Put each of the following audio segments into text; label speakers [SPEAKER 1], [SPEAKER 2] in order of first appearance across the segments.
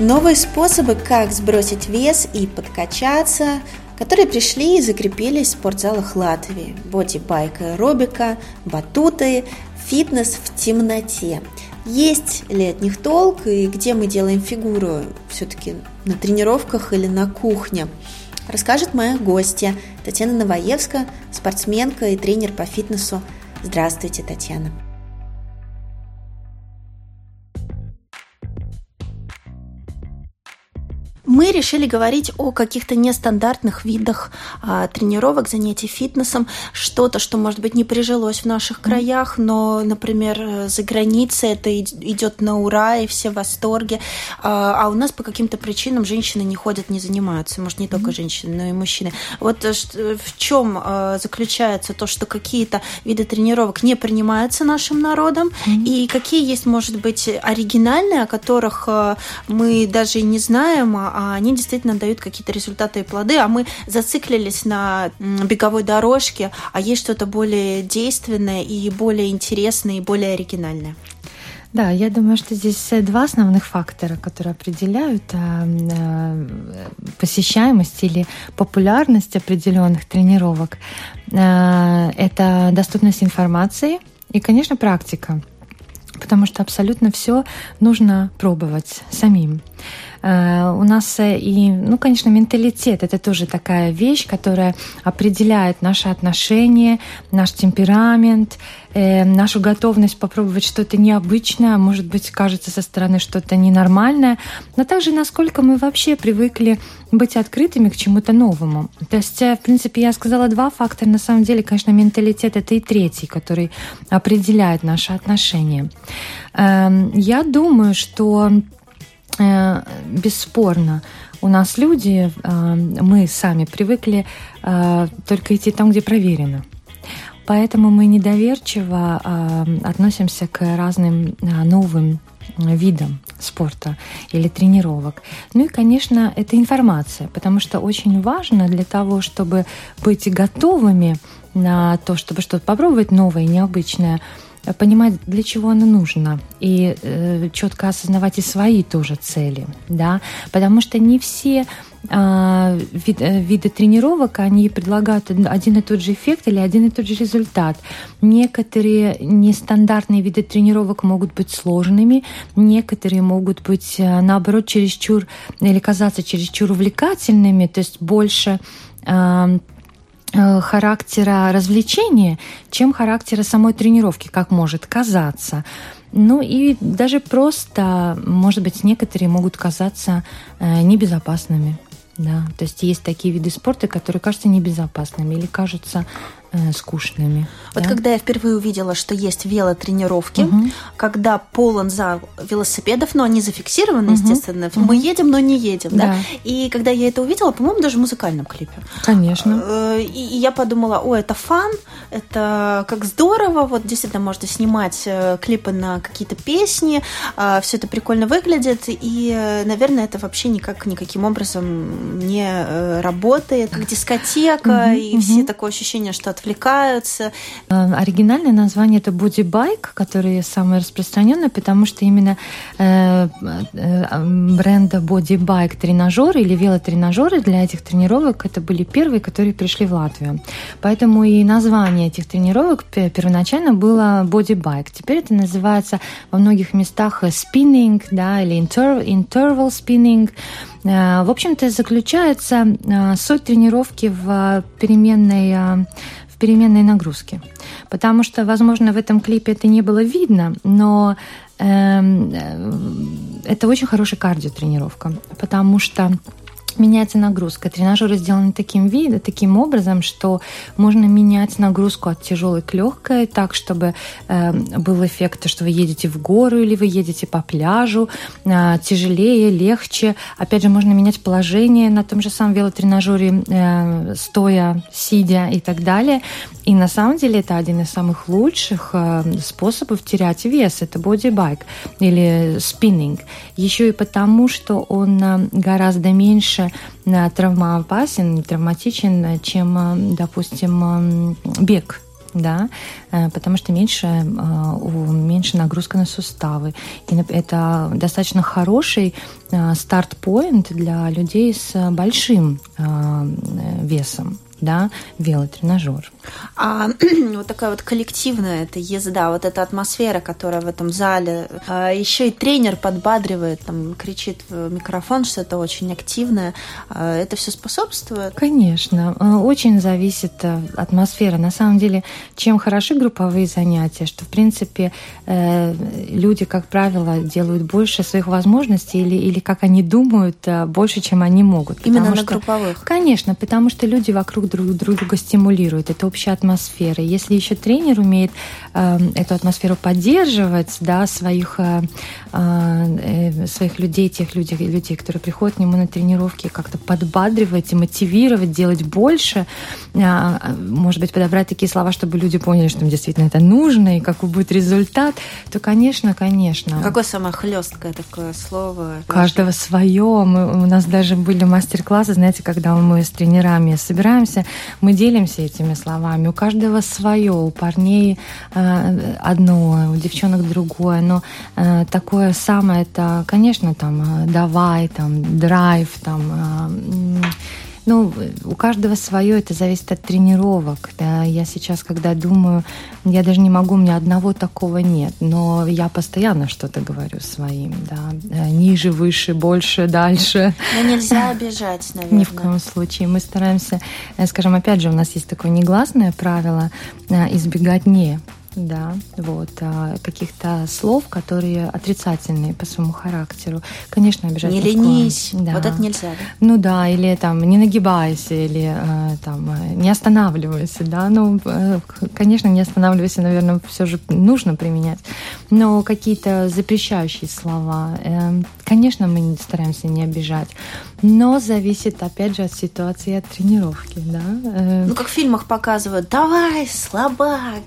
[SPEAKER 1] Новые способы, как сбросить вес и подкачаться, которые пришли и закрепились в спортзалах Латвии. Боди-байк аэробика, батуты, фитнес в темноте. Есть ли от них толк и где мы делаем фигуру? Все-таки на тренировках или на кухне? Расскажет моя гостья Татьяна Новоевска, спортсменка и тренер по фитнесу. Здравствуйте, Татьяна. Мы решили говорить о каких-то нестандартных видах а, тренировок, занятий фитнесом, что-то, что, может быть, не прижилось в наших краях, но, например, за границей это идет на ура, и все в восторге. А, а у нас по каким-то причинам женщины не ходят, не занимаются. Может, не только женщины, но и мужчины. Вот э, в чем а, заключается то, что какие-то виды тренировок не принимаются нашим народом, mm-hmm. и какие есть, может быть, оригинальные, о которых мы даже и не знаем, а они действительно дают какие-то результаты и плоды, а мы зациклились на беговой дорожке, а есть что-то более действенное и более интересное и более оригинальное.
[SPEAKER 2] Да, я думаю, что здесь два основных фактора, которые определяют а, а, посещаемость или популярность определенных тренировок. А, это доступность информации и, конечно, практика, потому что абсолютно все нужно пробовать самим. Э, у нас э, и, ну, конечно, менталитет – это тоже такая вещь, которая определяет наши отношения, наш темперамент, э, нашу готовность попробовать что-то необычное, может быть, кажется со стороны что-то ненормальное, но также насколько мы вообще привыкли быть открытыми к чему-то новому. То есть, в принципе, я сказала два фактора. На самом деле, конечно, менталитет – это и третий, который определяет наши отношения. Эм, я думаю, что бесспорно, у нас люди, э, мы сами привыкли э, только идти там, где проверено. Поэтому мы недоверчиво относимся к разным новым видам спорта или тренировок. Ну и, конечно, это информация, потому что очень важно для того, чтобы быть готовыми на то, чтобы что-то попробовать новое, необычное, понимать, для чего оно нужно, и э, четко осознавать и свои тоже цели, да, потому что не все а, вид, э, виды тренировок, они предлагают один и тот же эффект или один и тот же результат. Некоторые нестандартные виды тренировок могут быть сложными, некоторые могут быть, э, наоборот, чересчур или казаться чересчур увлекательными, то есть больше Э, характера развлечения, чем характера самой тренировки, как может казаться. Ну и даже просто, может быть, некоторые могут казаться э, небезопасными. Да, то есть есть такие виды спорта, которые кажутся небезопасными или кажутся э, скучными.
[SPEAKER 1] Вот да? когда я впервые увидела, что есть велотренировки, угу. когда полон зал велосипедов, но они зафиксированы, угу. естественно, угу. мы едем, но не едем, да. да. И когда я это увидела, по-моему, даже в музыкальном клипе.
[SPEAKER 2] Конечно.
[SPEAKER 1] Э, и, и я подумала, о, это фан, это как здорово, вот действительно можно снимать э, клипы на какие-то песни, а, все это прикольно выглядит, и, наверное, это вообще никак никаким образом не работает, как дискотека, угу, и угу. все такое ощущение, что отвлекаются.
[SPEAKER 2] Э, оригинальное название это Bike, которое самое распространенное, потому что именно э, э, бренда Bike тренажеры или велотренажеры для этих тренировок это были первые, которые пришли в Латвию. Поэтому и название этих тренировок первоначально было Bike. Теперь это называется во многих местах spinning, да, или interval spinning. Э, в общем-то, заключается суть тренировки в переменной переменной нагрузки. Потому что, возможно, в этом клипе это не было видно, но эм, э, это очень хорошая кардиотренировка, потому что меняется нагрузка. Тренажеры сделаны таким видом, таким образом, что можно менять нагрузку от тяжелой к легкой, так, чтобы э, был эффект, что вы едете в гору или вы едете по пляжу, э, тяжелее, легче. Опять же, можно менять положение на том же самом велотренажере, э, стоя, сидя и так далее. И на самом деле это один из самых лучших э, способов терять вес. Это бодибайк или спиннинг. Еще и потому, что он э, гораздо меньше э, травмоопасен, травматичен, чем, допустим, бег да, потому что меньше, меньше нагрузка на суставы. И это достаточно хороший старт-поинт для людей с большим весом да, велотренажер.
[SPEAKER 1] А вот такая вот коллективная эта езда, вот эта атмосфера, которая в этом зале, а еще и тренер подбадривает, там кричит в микрофон, что это очень активное, а это все способствует?
[SPEAKER 2] Конечно, а, очень зависит э, атмосфера. На самом деле, чем хороши групповые занятия, что в принципе э, люди, как правило, делают больше своих возможностей или, или как они думают, э, больше, чем они могут.
[SPEAKER 1] Именно на что, групповых?
[SPEAKER 2] Конечно, потому что люди вокруг друг друга стимулируют. Это общая атмосфера. Если еще тренер умеет э, эту атмосферу поддерживать, да, своих, э, э, своих людей, тех людей, людей, которые приходят к нему на тренировки, как-то подбадривать и мотивировать, делать больше, э, может быть, подобрать такие слова, чтобы люди поняли, что им действительно это нужно и какой будет результат, то, конечно, конечно.
[SPEAKER 1] Какое самое хлесткое такое слово?
[SPEAKER 2] Каждого свое. Мы, у нас даже были мастер-классы, знаете, когда мы с тренерами собираемся, общаемся, мы делимся этими словами. У каждого свое, у парней э, одно, у девчонок другое. Но э, такое самое, это, конечно, там, э, давай, там, драйв, там, ну, у каждого свое, это зависит от тренировок. Да. Я сейчас, когда думаю, я даже не могу, у меня одного такого нет, но я постоянно что-то говорю своим, да, э, ниже, выше, больше, дальше.
[SPEAKER 1] Но нельзя обижать, наверное.
[SPEAKER 2] Ни в коем случае. Мы стараемся, э, скажем, опять же, у нас есть такое негласное правило э, избегать не да, вот, а, каких-то слов, которые отрицательные по своему характеру. Конечно, обижать.
[SPEAKER 1] Не ленись, да. вот это нельзя, да?
[SPEAKER 2] Ну да, или там не нагибайся, или а, там не останавливайся, да, ну, э, конечно, не останавливайся, наверное, все же нужно применять, но какие-то запрещающие слова, конечно, мы стараемся не обижать, но зависит, опять же, от ситуации, от тренировки, да.
[SPEAKER 1] Э. Ну, как в фильмах показывают, давай, слабак,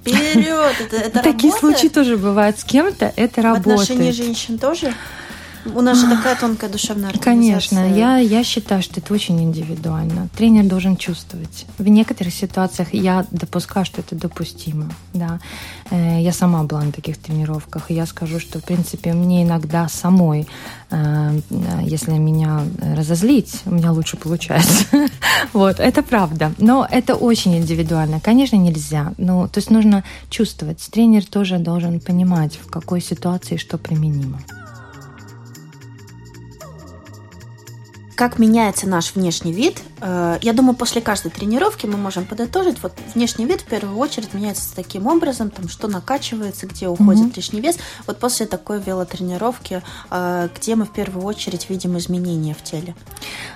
[SPEAKER 1] вперед, это, это
[SPEAKER 2] Такие
[SPEAKER 1] работает?
[SPEAKER 2] случаи тоже бывают с кем-то, это работает.
[SPEAKER 1] В отношении женщин тоже? У нас же такая тонкая душевная
[SPEAKER 2] Конечно, я, я считаю, что это очень индивидуально. Тренер должен чувствовать. В некоторых ситуациях я допускаю, что это допустимо. Да. Э, я сама была на таких тренировках, и я скажу, что, в принципе, мне иногда самой, э, если меня разозлить, у меня лучше получается. Вот, это правда. Но это очень индивидуально. Конечно, нельзя. Но, то есть нужно чувствовать. Тренер тоже должен понимать, в какой ситуации что применимо.
[SPEAKER 1] Как меняется наш внешний вид. Э, я думаю, после каждой тренировки мы можем подытожить. Вот внешний вид в первую очередь меняется таким образом, там, что накачивается, где уходит угу. лишний вес. Вот после такой велотренировки, э, где мы в первую очередь видим изменения в теле?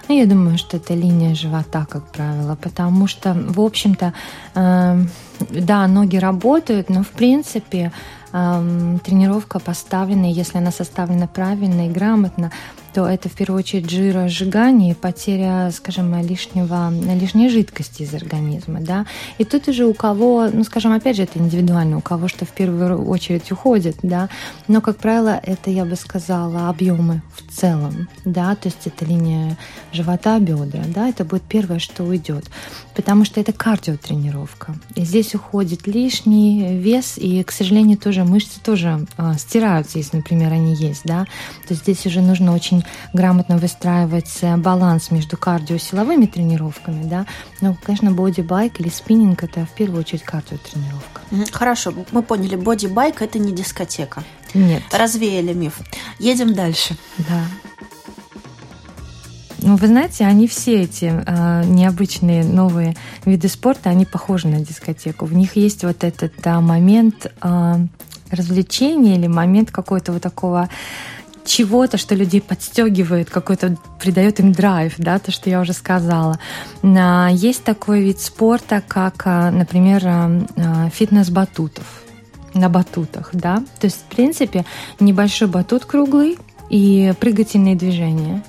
[SPEAKER 2] Ну, я думаю, что это линия живота, как правило, потому что, в общем-то, э, да, ноги работают, но в принципе тренировка поставлена, если она составлена правильно и грамотно, то это в первую очередь жиросжигание, потеря, скажем, лишнего, лишней жидкости из организма. Да? И тут уже у кого, ну, скажем, опять же, это индивидуально, у кого что в первую очередь уходит, да, но, как правило, это, я бы сказала, объемы в целом, да, то есть это линия живота, бедра, да, это будет первое, что уйдет, потому что это кардиотренировка. И здесь уходит лишний вес, и, к сожалению, тоже мышцы тоже э, стираются, если, например, они есть, да, то здесь уже нужно очень грамотно выстраивать э, баланс между кардиосиловыми тренировками, да, ну, конечно, бодибайк или спиннинг – это в первую очередь кардиотренировка.
[SPEAKER 1] Хорошо, мы поняли, бодибайк – это не дискотека.
[SPEAKER 2] Нет.
[SPEAKER 1] Развеяли миф. Едем дальше.
[SPEAKER 2] Да. Ну, вы знаете, они все эти э, необычные новые виды спорта, они похожи на дискотеку. В них есть вот этот э, момент э, развлечения или момент какой-то вот такого чего-то, что людей подстегивает, какой-то придает им драйв, да, то, что я уже сказала. Есть такой вид спорта, как, например, фитнес батутов на батутах, да. То есть, в принципе, небольшой батут круглый и прыгательные движения.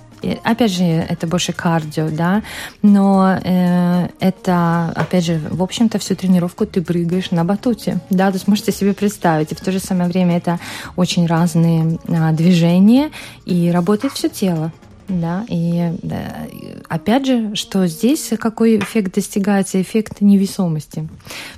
[SPEAKER 2] Опять же, это больше кардио, да, но э, это, опять же, в общем-то, всю тренировку ты прыгаешь на батуте, да, то есть можете себе представить, и в то же самое время это очень разные э, движения, и работает все тело, да, и да, опять же, что здесь какой эффект достигается? Эффект невесомости.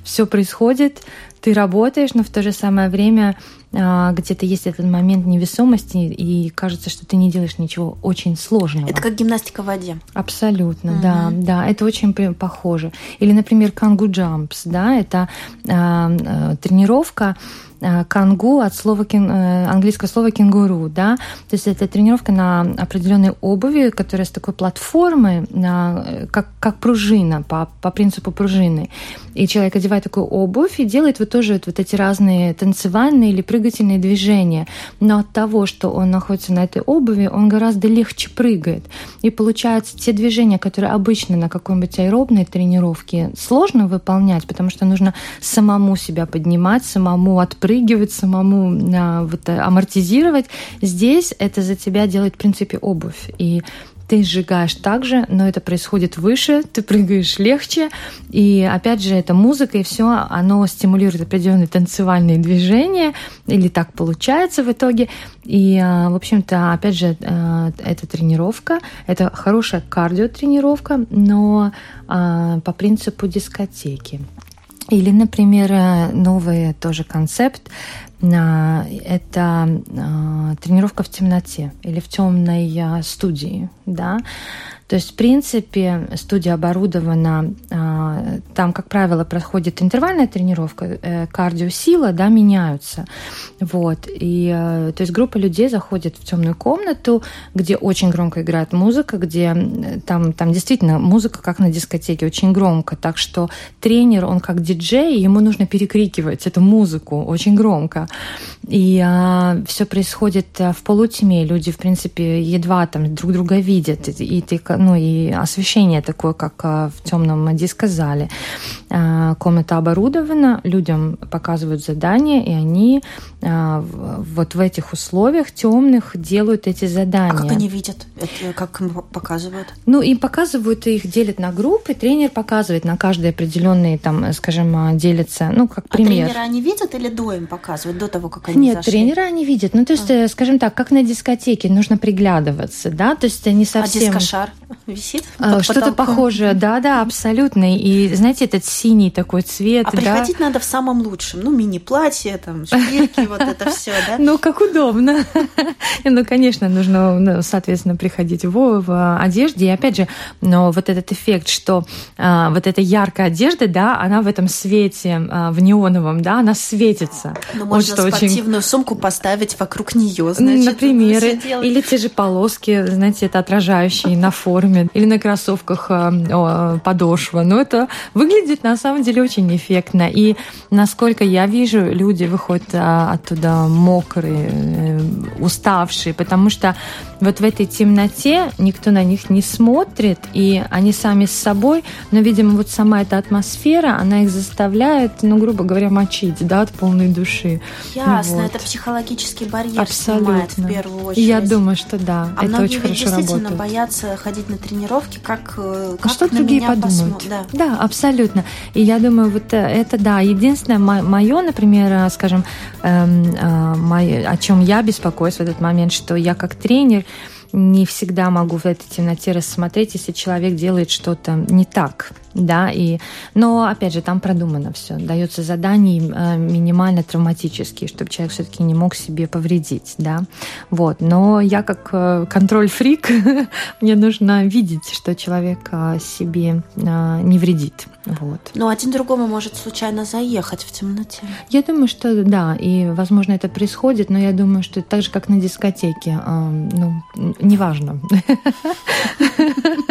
[SPEAKER 2] Все происходит, ты работаешь, но в то же самое время где-то есть этот момент невесомости, и кажется, что ты не делаешь ничего очень сложного.
[SPEAKER 1] Это как гимнастика в воде.
[SPEAKER 2] Абсолютно, угу. да, да, это очень похоже. Или, например, кангу джампс, да, это э, тренировка, Э, кангу от слова, э, английского слова кенгуру, да, то есть это тренировка на определенной обуви, которая с такой платформы, на, э, как, как пружина, по, по принципу пружины. И человек одевает такую обувь и делает вот тоже вот эти разные танцевальные или прыгательные движения. Но от того, что он находится на этой обуви, он гораздо легче прыгает. И получается, те движения, которые обычно на какой-нибудь аэробной тренировке сложно выполнять, потому что нужно самому себя поднимать, самому отпрыгивать, подпрыгивать самому, а, вот, э, амортизировать. Здесь это за тебя делает, в принципе, обувь. И ты сжигаешь так же, но это происходит выше, ты прыгаешь легче, и опять же, это музыка, и все, оно стимулирует определенные танцевальные движения, или так получается в итоге. И, а, в общем-то, опять же, а, это тренировка, это хорошая кардиотренировка, но по принципу дискотеки. Или, например, э, новый тоже концепт а, это а, тренировка в темноте или в темной студии, да. То есть, в принципе, студия оборудована, а, там, как правило, проходит интервальная тренировка, э, кардиосила, да, меняются. Вот. И, э, то есть, группа людей заходит в темную комнату, где очень громко играет музыка, где там, там действительно музыка, как на дискотеке, очень громко. Так что тренер, он как диджей, ему нужно перекрикивать эту музыку очень громко. И а, все происходит э, в полутьме. Люди, в принципе, едва там друг друга видят. И ты ну и освещение такое, как а, в темном дискозале. Комната оборудована, людям показывают задания, и они а, вот в этих условиях темных делают эти задания. А
[SPEAKER 1] как они видят? Это как им показывают?
[SPEAKER 2] Ну, им показывают, их делят на группы, тренер показывает на каждый определенный, там, скажем, делится, ну, как пример.
[SPEAKER 1] А тренера они видят или до им показывают, до того, как они
[SPEAKER 2] Нет,
[SPEAKER 1] зашли?
[SPEAKER 2] тренера они видят. Ну, то есть, а. скажем так, как на дискотеке, нужно приглядываться, да, то есть они совсем...
[SPEAKER 1] А дискошар висит?
[SPEAKER 2] А, что-то похожее, да-да, абсолютно. И, знаете, этот синий такой цвет,
[SPEAKER 1] А
[SPEAKER 2] да?
[SPEAKER 1] приходить надо в самом лучшем, ну, мини-платье, там, шпильки, вот это все, да?
[SPEAKER 2] Ну, как удобно. Ну, конечно, нужно, ну, соответственно, приходить в, одежде. И опять же, но вот этот эффект, что а, вот эта яркая одежда, да, она в этом свете, а, в неоновом, да, она светится.
[SPEAKER 1] Ну, можно спортивную сумку поставить вокруг нее, значит.
[SPEAKER 2] Например, или те же полоски, знаете, это отражающие на форме, или на кроссовках а, подошва. Но это выглядит на самом деле очень эффектно. И насколько я вижу, люди выходят а, оттуда мокрые, э, уставшие, потому что вот в этой темноте никто на них не смотрит, и они сами с собой, но, видимо, вот сама эта атмосфера, она их заставляет, ну, грубо говоря, мочить, да, от полной души.
[SPEAKER 1] Ясно, вот. это психологический барьер Абсолютно. снимает в первую очередь.
[SPEAKER 2] Я думаю, что да,
[SPEAKER 1] а
[SPEAKER 2] это очень хорошо
[SPEAKER 1] действительно
[SPEAKER 2] работает.
[SPEAKER 1] боятся ходить на тренировки, как, э,
[SPEAKER 2] а
[SPEAKER 1] как
[SPEAKER 2] что
[SPEAKER 1] на
[SPEAKER 2] другие
[SPEAKER 1] меня
[SPEAKER 2] подумают?
[SPEAKER 1] Посмо... Да.
[SPEAKER 2] да, абсолютно. И я думаю, вот э, это да. Единственное, мое, например, э, скажем, эм, мое, о чем я беспокоюсь в этот момент, что я как тренер не всегда могу в этой темноте рассмотреть, если человек делает что-то не так да, и, но, опять же, там продумано все, дается задание э, минимально травматические, чтобы человек все-таки не мог себе повредить, да, вот, но я как э, контроль-фрик, мне нужно видеть, что человек э, себе не вредит, вот.
[SPEAKER 1] Но один другому может случайно заехать в темноте.
[SPEAKER 2] Я думаю, что да, и, возможно, это происходит, но я думаю, что так же, как на дискотеке, ну, неважно.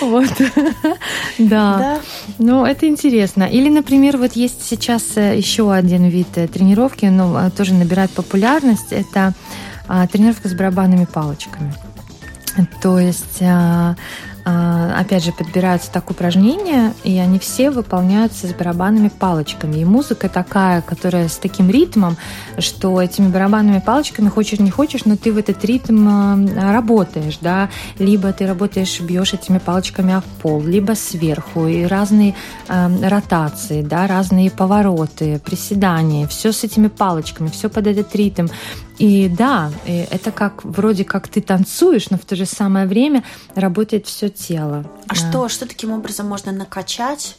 [SPEAKER 2] Вот. Да. Ну, это интересно. Или, например, вот есть сейчас э, еще один вид э, тренировки, но ну, тоже набирает популярность. Это тренировка с барабанными палочками. То есть а, опять же, подбираются так упражнения, и они все выполняются с барабанными палочками. И музыка такая, которая с таким ритмом, что этими барабанными палочками, хочешь не хочешь, но ты в этот ритм а, работаешь, да, либо ты работаешь, бьешь этими палочками о пол, либо сверху, и разные э, ротации, да, разные повороты, приседания, все с этими палочками, все под этот ритм. И да, это как вроде как ты танцуешь, но в то же самое время работает все тело.
[SPEAKER 1] А что, что таким образом можно накачать?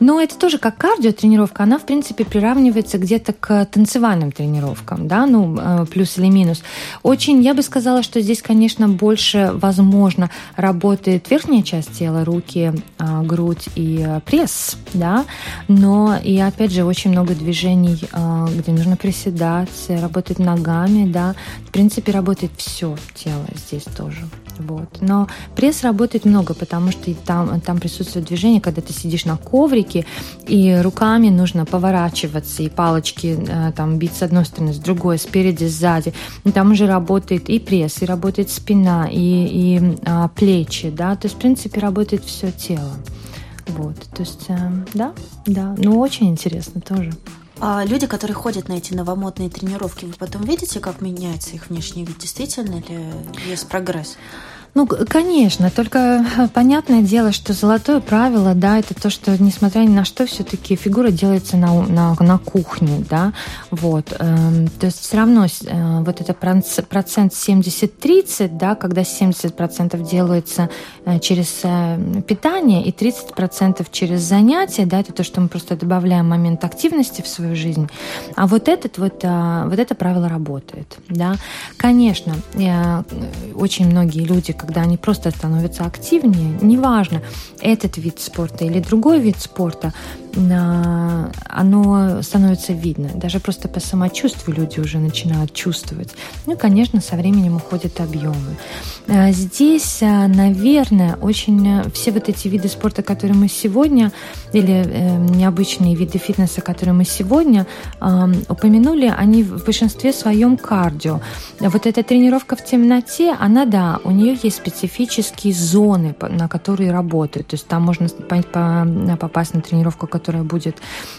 [SPEAKER 2] Но это тоже как кардиотренировка, она, в принципе, приравнивается где-то к танцевальным тренировкам, да, ну, э, плюс или минус. Очень, я бы сказала, что здесь, конечно, больше, возможно, работает верхняя часть тела, руки, а, грудь и э, пресс, да, но и, опять же, очень много движений, э, где нужно приседать, работать ногами, да, в принципе, работает все тело здесь тоже. Вот. Но пресс работает много, потому что там, там присутствует движение, когда ты сидишь на коврике, и руками нужно поворачиваться, и палочки э, там бить с одной стороны, с другой, спереди, сзади. И там уже работает и пресс, и работает спина, и, и а, плечи, да, то есть, в принципе, работает все тело. Вот, то есть, э, да, да, ну, очень интересно тоже.
[SPEAKER 1] А люди, которые ходят на эти новомодные тренировки, вы потом видите, как меняется их внешний вид? Действительно ли есть прогресс?
[SPEAKER 2] Ну, конечно, только э, понятное дело, что золотое правило, да, это то, что, несмотря ни на что, все-таки фигура делается на, на, на кухне, да, вот. Эм, то есть все равно э, вот это процент 70-30, да, когда 70% делается э, через питание и 30% через занятия, да, это то, что мы просто добавляем момент активности в свою жизнь. А вот этот вот, вот это правило работает, да. Конечно, очень многие люди, когда они просто становятся активнее, неважно, этот вид спорта или другой вид спорта, оно становится видно. Даже просто по самочувствию люди уже начинают чувствовать. Ну, конечно, со временем уходят объемы. А, здесь, а, наверное, очень э, все вот эти виды спорта, которые мы сегодня, или э, необычные виды фитнеса, которые мы сегодня упомянули, они в большинстве своем кардио. Вот эта тренировка в темноте, она, да, у нее есть специфические зоны, на которые работают. То есть там можно попасть на тренировку, которая будет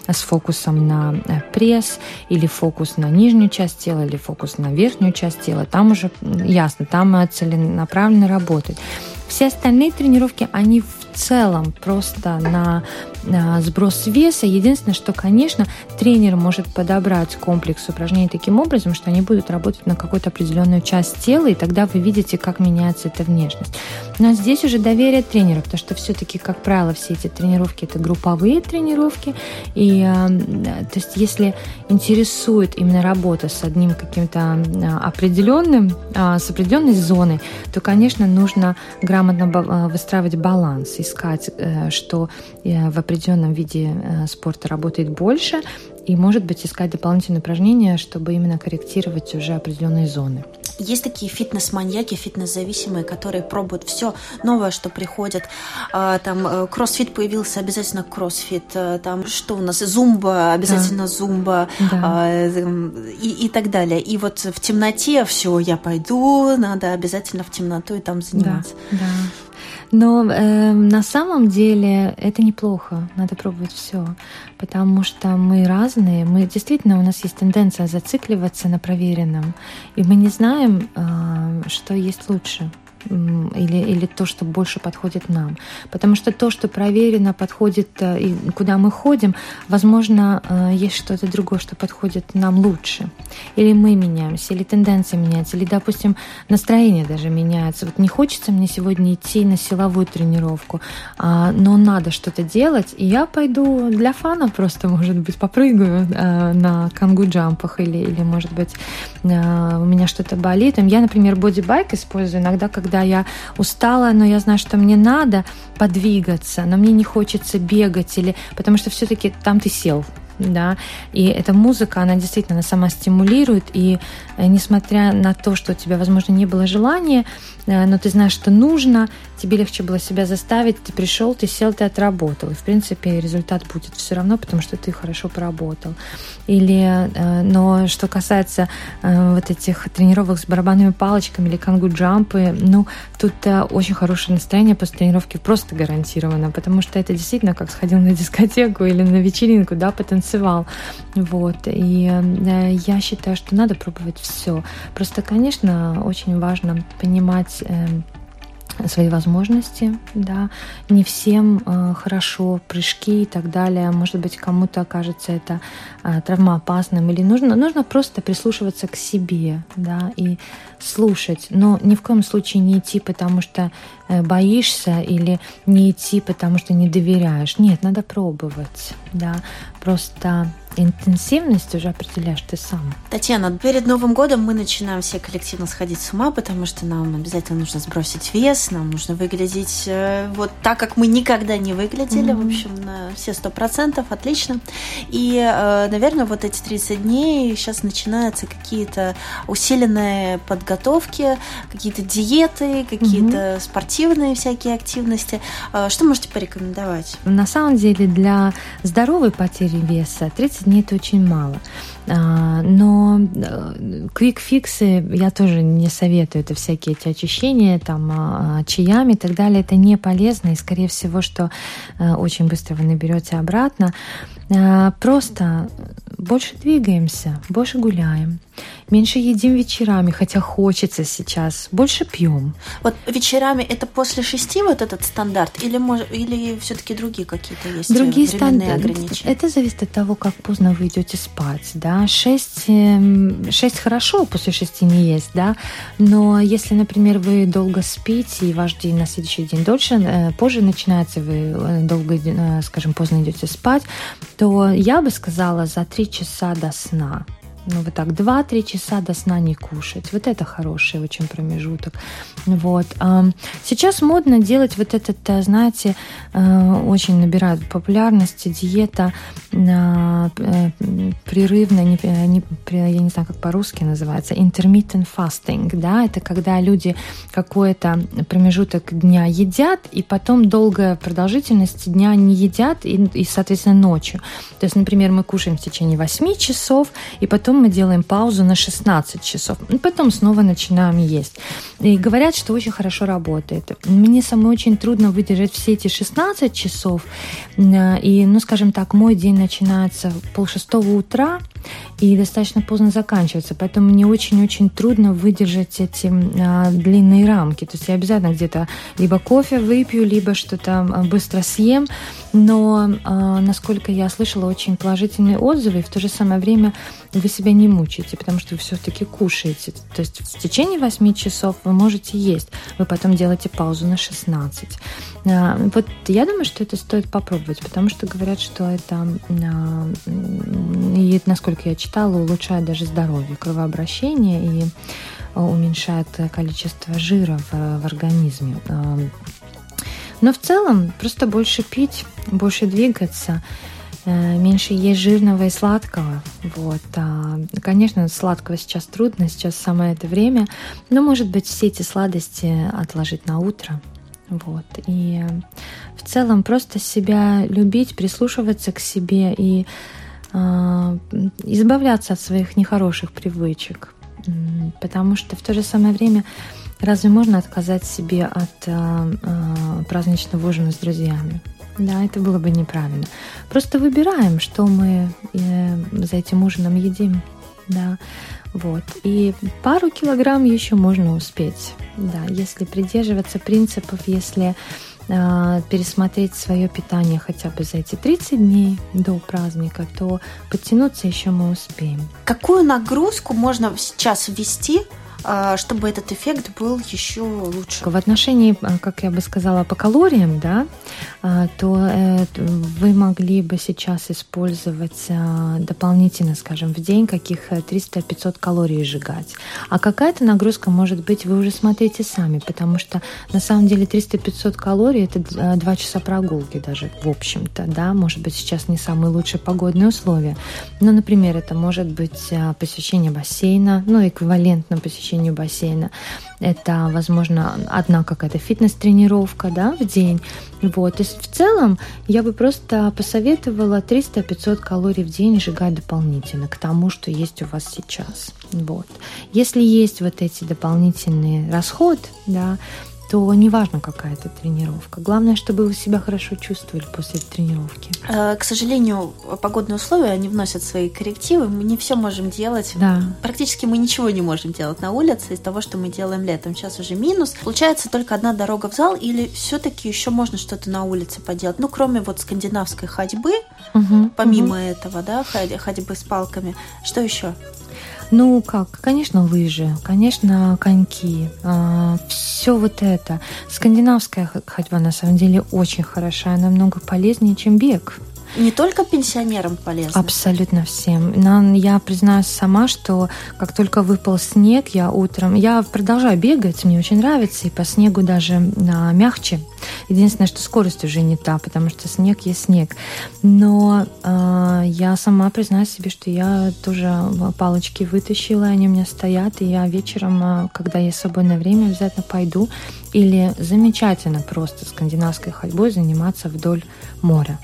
[SPEAKER 2] с фокусом на э, пресс, или фокус на нижнюю часть тела, или фокус на верхнюю часть тела. Там уже ясно, там целенаправленно работает. Все остальные тренировки, они в целом просто на, на сброс веса. Единственное, что, конечно, тренер может подобрать комплекс упражнений таким образом, что они будут работать на какую-то определенную часть тела, и тогда вы видите, как меняется эта внешность. Но здесь уже доверие тренеру, потому что все-таки, как правило, все эти тренировки это групповые тренировки, и э, то есть если интересует именно работа с одним каким-то определенным, э, с определенной зоной, то, конечно, нужно грамотно э, выстраивать баланс искать, э, что э, в определенном виде спорта работает больше, и, может быть, искать дополнительные упражнения, чтобы именно корректировать уже определенные зоны.
[SPEAKER 1] Есть такие фитнес-маньяки, фитнес-зависимые, которые пробуют все новое, что приходит. А, там кроссфит появился, обязательно кроссфит. Там что у нас? Зумба, обязательно да. зумба. Да. А, и, и так далее. И вот в темноте все, я пойду, надо обязательно в темноту и там заниматься.
[SPEAKER 2] Да, да. Но э, на самом деле это неплохо, надо пробовать все, потому что мы разные, мы действительно у нас есть тенденция зацикливаться на проверенном, и мы не знаем, э, что есть лучше или, или то, что больше подходит нам. Потому что то, что проверено, подходит э, и куда мы ходим, возможно, э, есть что-то другое, что подходит нам лучше. Или мы меняемся, или тенденция меняется, или, допустим, настроение даже меняется. Вот не хочется мне сегодня идти на силовую тренировку, а, но надо что-то делать, и я пойду для фана просто, может быть, попрыгаю э, на кангу-джампах, или, или, может быть, у меня что-то болит. Я, например, бодибайк использую иногда, когда когда я устала, но я знаю, что мне надо подвигаться, но мне не хочется бегать, или потому что все-таки там ты сел, да, и эта музыка, она действительно она сама стимулирует, и э, несмотря на то, что у тебя, возможно, не было желания, э, но ты знаешь, что нужно, тебе легче было себя заставить, ты пришел, ты сел, ты отработал, и, в принципе, результат будет все равно, потому что ты хорошо поработал. Или, э, но что касается вот этих тренировок с барабанными палочками или кангу-джампы, ну, тут очень хорошее настроение после тренировки просто гарантировано, потому что это действительно как сходил на дискотеку или на вечеринку, да, потанцевал. Вот. И э, я считаю, что надо пробовать все. Просто, конечно, очень важно понимать э, свои возможности, да, не всем э, хорошо прыжки и так далее, может быть, кому-то окажется это э, травмоопасным, или нужно, нужно просто прислушиваться к себе, да, и слушать, но ни в коем случае не идти, потому что э, боишься, или не идти, потому что не доверяешь. Нет, надо пробовать, да, просто интенсивность уже определяешь ты сам.
[SPEAKER 1] Татьяна, перед Новым годом мы начинаем все коллективно сходить с ума, потому что нам обязательно нужно сбросить вес, нам нужно выглядеть э, вот так, как мы никогда не выглядели, mm-hmm. в общем, на все сто процентов, отлично. И, э, наверное, вот эти 30 дней сейчас начинаются какие-то усиленные подготовки, какие-то диеты, какие-то mm-hmm. спортивные всякие активности. Э, что можете порекомендовать?
[SPEAKER 2] На самом деле для здоровой потери веса 30 дней это очень мало. А, но квик-фиксы э, я тоже не советую. Это всякие эти очищения, там, а, а, чаями и так далее. Это не полезно. И, скорее всего, что э, очень быстро вы наберете обратно. Просто больше двигаемся, больше гуляем, меньше едим вечерами, хотя хочется сейчас, больше пьем.
[SPEAKER 1] Вот вечерами это после шести вот этот стандарт или, или все-таки другие какие-то есть э,
[SPEAKER 2] другие стандарты? ограничения? Это зависит от того, как поздно вы идете спать. Да? 6, 6 эм, хорошо, после шести не есть, да? но если, например, вы долго спите, и ваш день на следующий день дольше, э, позже начинается, вы э, долго, скажем, поздно идете спать, то я бы сказала за три часа до сна ну вот так, 2-3 часа до сна не кушать. Вот это хороший очень промежуток. Вот. Сейчас модно делать вот этот, э, знаете, э, очень набирает популярности диета прерывно, не, не, я не знаю, как по-русски называется, intermittent fasting, да, это когда люди какой-то промежуток дня едят, и потом долгая продолжительность дня не едят, и, и соответственно, ночью. То есть, например, мы кушаем в течение 8 часов, и потом мы делаем паузу на 16 часов, и потом снова начинаем есть. И говорят, что очень хорошо работает. Мне самой очень трудно выдержать все эти 16 часов, и, ну, скажем так, мой день начинается в полшестого утра, и достаточно поздно заканчивается. Поэтому мне очень-очень трудно выдержать эти а, длинные рамки. То есть я обязательно где-то либо кофе выпью, либо что-то быстро съем. Но, а, насколько я слышала, очень положительные отзывы. И в то же самое время вы себя не мучаете, потому что вы все-таки кушаете. То есть в течение 8 часов вы можете есть. Вы потом делаете паузу на 16. А, вот я думаю, что это стоит попробовать, потому что говорят, что это, и насколько я читала, улучшает даже здоровье, кровообращение и уменьшает количество жира в, в организме. А, но в целом просто больше пить, больше двигаться, э, меньше есть жирного и сладкого. Вот. Конечно, сладкого сейчас трудно, сейчас самое это время, но, может быть, все эти сладости отложить на утро – вот. И в целом просто себя любить, прислушиваться к себе и э, избавляться от своих нехороших привычек. Потому что в то же самое время разве можно отказать себе от э, э, праздничного ужина с друзьями? Да, это было бы неправильно. Просто выбираем, что мы э, за этим ужином едим. Да. Вот. И пару килограмм еще можно успеть. Да, если придерживаться принципов, если э, пересмотреть свое питание хотя бы за эти 30 дней до праздника, то подтянуться еще мы успеем.
[SPEAKER 1] Какую нагрузку можно сейчас ввести а, чтобы этот эффект был еще лучше?
[SPEAKER 2] В отношении, а, как я бы сказала, по калориям, да, а, то э, вы могли бы сейчас использовать дополнительно, скажем, в день каких 300-500 калорий сжигать. А какая-то нагрузка может быть, вы уже смотрите сами, потому что на самом деле 300-500 калорий – это 2 часа прогулки даже, в общем-то, да, может быть, сейчас не самые лучшие погодные условия. Но, например, это может быть посещение бассейна, ну, эквивалентно посещению посещению бассейна. Это, возможно, одна какая-то фитнес-тренировка да, в день. Вот. И в целом я бы просто посоветовала 300-500 калорий в день сжигать дополнительно к тому, что есть у вас сейчас. Вот. Если есть вот эти дополнительные расход, да, то неважно, какая это тренировка. Главное, чтобы вы себя хорошо чувствовали после тренировки.
[SPEAKER 1] Э, к сожалению, погодные условия, они вносят свои коррективы. Мы не все можем делать.
[SPEAKER 2] Да.
[SPEAKER 1] Практически мы ничего не можем делать на улице из того, что мы делаем летом. Сейчас уже минус. Получается только одна дорога в зал или все-таки еще можно что-то на улице поделать? Ну, кроме вот скандинавской ходьбы, угу, помимо угу. этого, да, ходьбы с палками. Что еще?
[SPEAKER 2] Ну как, конечно, лыжи, конечно, коньки, э, все вот это. Скандинавская ходьба на самом деле очень хорошая, намного полезнее, чем бег.
[SPEAKER 1] Не только пенсионерам полезно?
[SPEAKER 2] Абсолютно всем. Я признаюсь сама, что как только выпал снег, я утром... Я продолжаю бегать, мне очень нравится, и по снегу даже а, мягче. Единственное, что скорость уже не та, потому что снег есть снег. Но э, я сама признаюсь себе, что я тоже палочки вытащила, они у меня стоят, и я вечером, когда есть свободное время, обязательно пойду. Или замечательно просто скандинавской ходьбой заниматься вдоль моря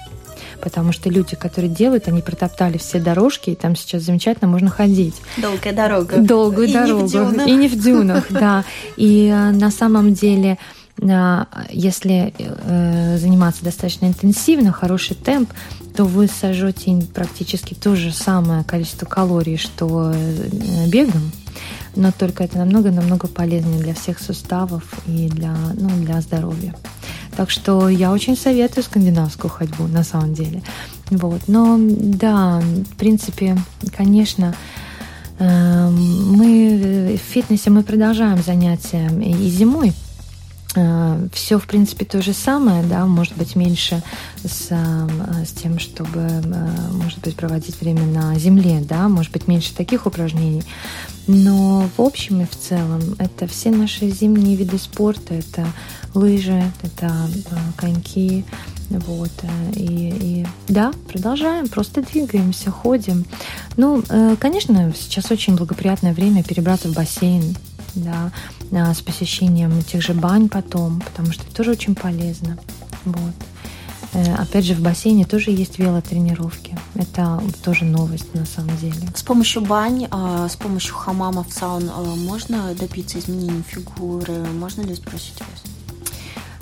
[SPEAKER 2] потому что люди, которые делают, они протоптали все дорожки, и там сейчас замечательно можно ходить.
[SPEAKER 1] Долгая дорога.
[SPEAKER 2] Долгую и дорогу. Не и не в дюнах, да. И э, на самом деле э, если э, заниматься достаточно интенсивно, хороший темп, то вы сожжете практически то же самое количество калорий, что бегом, но только это намного-намного полезнее для всех суставов и для, ну, для здоровья. Так что я очень советую скандинавскую ходьбу на самом деле. Вот. Но да, в принципе, конечно, эм, мы в фитнесе мы продолжаем занятия и зимой. Э, Все, в принципе, то же самое, да, может быть, меньше с, э, с тем, чтобы, э, может быть, проводить время на земле, да, может быть, меньше таких упражнений. Но в общем и в целом это все наши зимние виды спорта, это лыжи, это коньки, вот, и, и да, продолжаем, просто двигаемся, ходим. Ну, конечно, сейчас очень благоприятное время перебраться в бассейн, да, а, с посещением тех же бань потом, потому что это тоже очень полезно. Вот. Э, опять же, в бассейне тоже есть велотренировки. Это тоже новость на самом деле.
[SPEAKER 1] С помощью бань, а, с помощью хамамов, саун а, можно добиться изменения фигуры? Можно ли сбросить вес?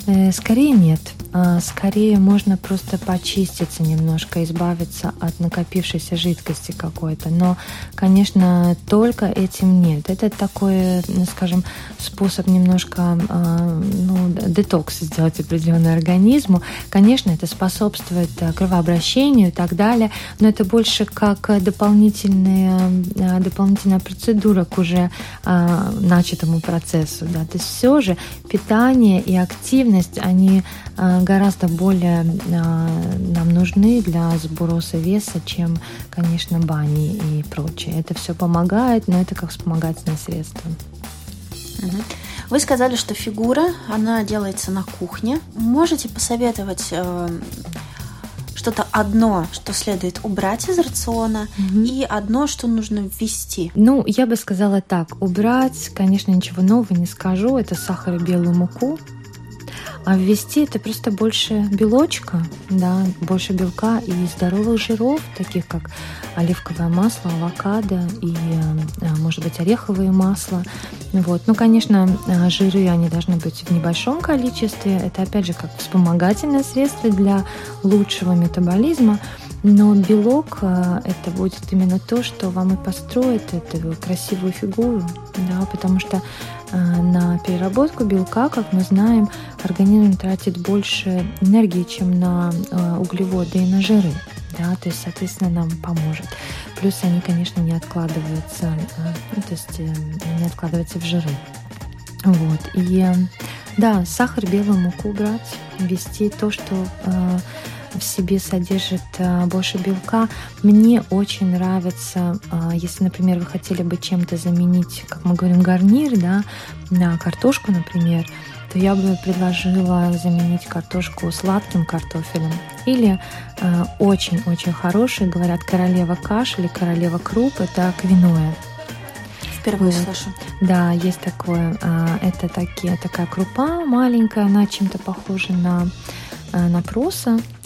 [SPEAKER 2] Э, скорее нет. А, скорее можно просто почиститься немножко, избавиться от накопившейся жидкости какой-то. Но, конечно, только этим нет. Это такой, ну, скажем, способ немножко а, ну, детокс сделать определенный организму. Конечно, это способствует э, кровообращению и так далее, но это больше как дополнительная, дополнительная процедура к уже начатому процессу. Да. То есть все же питание и активность активность, они а, гораздо более а, нам нужны для сброса веса, чем, конечно, бани и прочее. Это все помогает, но это как вспомогательное средство.
[SPEAKER 1] Вы сказали, что фигура, она делается на кухне. Можете посоветовать э, что-то одно, что следует убрать из рациона, угу. и одно, что нужно ввести?
[SPEAKER 2] Ну, я бы сказала так. Убрать, конечно, ничего нового не скажу. Это сахар и белую муку. А ввести это просто больше белочка, да, больше белка и здоровых жиров, таких как оливковое масло, авокадо и, э, может быть, ореховое масло. Вот. Ну, конечно, э, жиры, они должны быть в небольшом количестве. Это, опять же, как вспомогательное средство для лучшего метаболизма. Но белок э, это будет именно то, что вам и построит эту красивую фигуру, да, потому что на переработку белка, как мы знаем, организм тратит больше энергии, чем на э, углеводы и на жиры. Да, то есть, соответственно, нам поможет. плюс они, конечно, не откладываются, ну, то есть не откладываются в жиры. Вот. И да, сахар, белую муку брать, вести то, что в себе содержит больше белка. Мне очень нравится, если, например, вы хотели бы чем-то заменить, как мы говорим, гарнир, да, на картошку, например, то я бы предложила заменить картошку сладким картофелем. Или очень-очень э, хороший, говорят, королева каш или королева круп, это квиноя.
[SPEAKER 1] Впервые вот. слышу.
[SPEAKER 2] Да, есть такое. Э, это такие, такая крупа маленькая, она чем-то похожа на, э, на проса Э,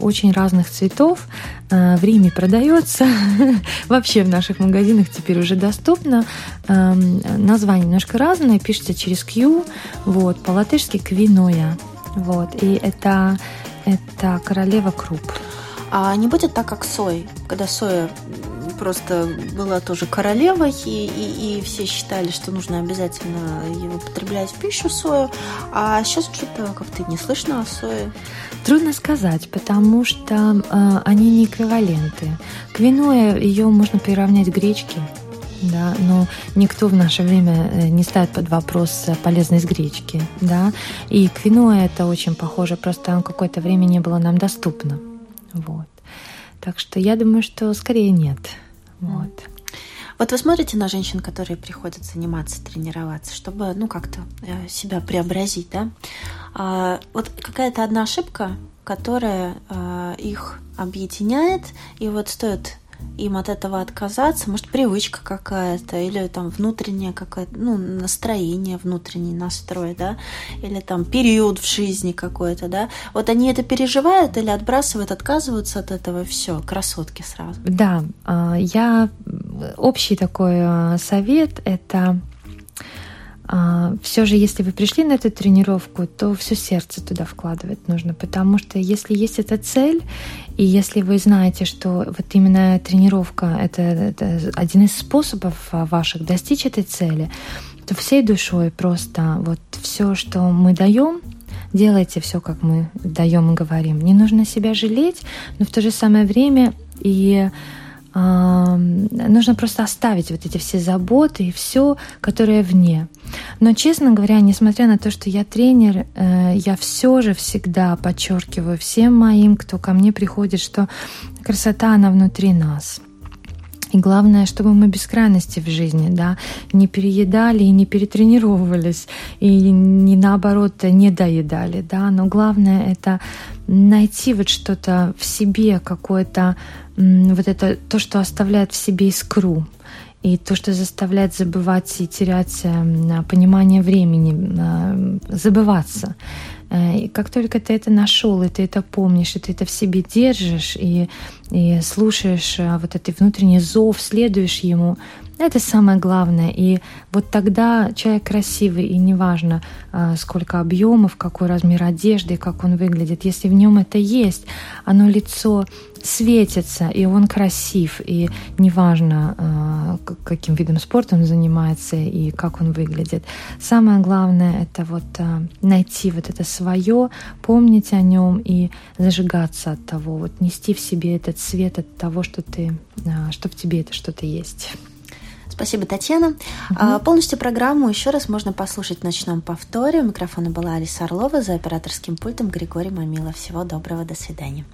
[SPEAKER 2] очень разных цветов. Э, в Риме продается. Вообще в наших магазинах теперь уже доступно. Эм, название немножко разное, пишется через Q. Вот, по-латышски квиноя. Вот, и это, это королева круп.
[SPEAKER 1] А не будет так, как сой, когда соя просто была тоже королевой, и, и, и все считали, что нужно обязательно его употреблять в пищу сою, а сейчас что-то как-то не слышно о сое.
[SPEAKER 2] Трудно сказать, потому что э, они не эквиваленты. Квиноя ее можно приравнять к гречке, да, но никто в наше время э, не ставит под вопрос полезность гречки, да, и квиноя это очень похоже, просто какое-то время не было нам доступно, вот. Так что я думаю, что скорее нет. Вот.
[SPEAKER 1] Вот вы смотрите на женщин, которые приходят заниматься, тренироваться, чтобы, ну, как-то э, себя преобразить, да? А, вот какая-то одна ошибка, которая а, их объединяет, и вот стоит им от этого отказаться, может, привычка какая-то, или там внутреннее какое-то, ну, настроение, внутренний настрой, да, или там период в жизни какой-то, да. Вот они это переживают или отбрасывают, отказываются от этого, все, красотки сразу.
[SPEAKER 2] Да, а, я общий такой а, совет это все же, если вы пришли на эту тренировку, то все сердце туда вкладывать нужно, потому что если есть эта цель, и если вы знаете, что вот именно тренировка это, это один из способов а, ваших достичь этой цели, то всей душой просто вот все, что мы даем, делайте все, как мы даем и говорим. Не нужно себя жалеть, но в то же самое время и нужно просто оставить вот эти все заботы и все, которое вне. Но, честно говоря, несмотря на то, что я тренер, э, я все же всегда подчеркиваю всем моим, кто ко мне приходит, что красота, она внутри нас. И главное, чтобы мы без крайности в жизни, да, не переедали и не перетренировывались, и не наоборот не доедали, да, но главное это найти вот что-то в себе, какое-то вот это то, что оставляет в себе искру, и то, что заставляет забывать и терять эм, понимание времени, э, забываться. Э, и как только ты это нашел, и ты это помнишь, и ты это в себе держишь, и, и слушаешь э, вот этот внутренний зов, следуешь ему, это самое главное. И вот тогда человек красивый, и неважно, а, сколько объемов, какой размер одежды, как он выглядит. Если в нем это есть, оно лицо светится, и он красив, и неважно, каким видом спорта он занимается и как он выглядит. Самое главное — это вот найти вот это свое, помнить о нем и зажигаться от того, вот нести в себе этот свет от того, что ты, что в тебе это что-то есть.
[SPEAKER 1] Спасибо, Татьяна. Угу. Полностью программу еще раз можно послушать в ночном повторе. У микрофона была Алиса Орлова, за операторским пультом Григорий Мамилов. Всего доброго, до свидания.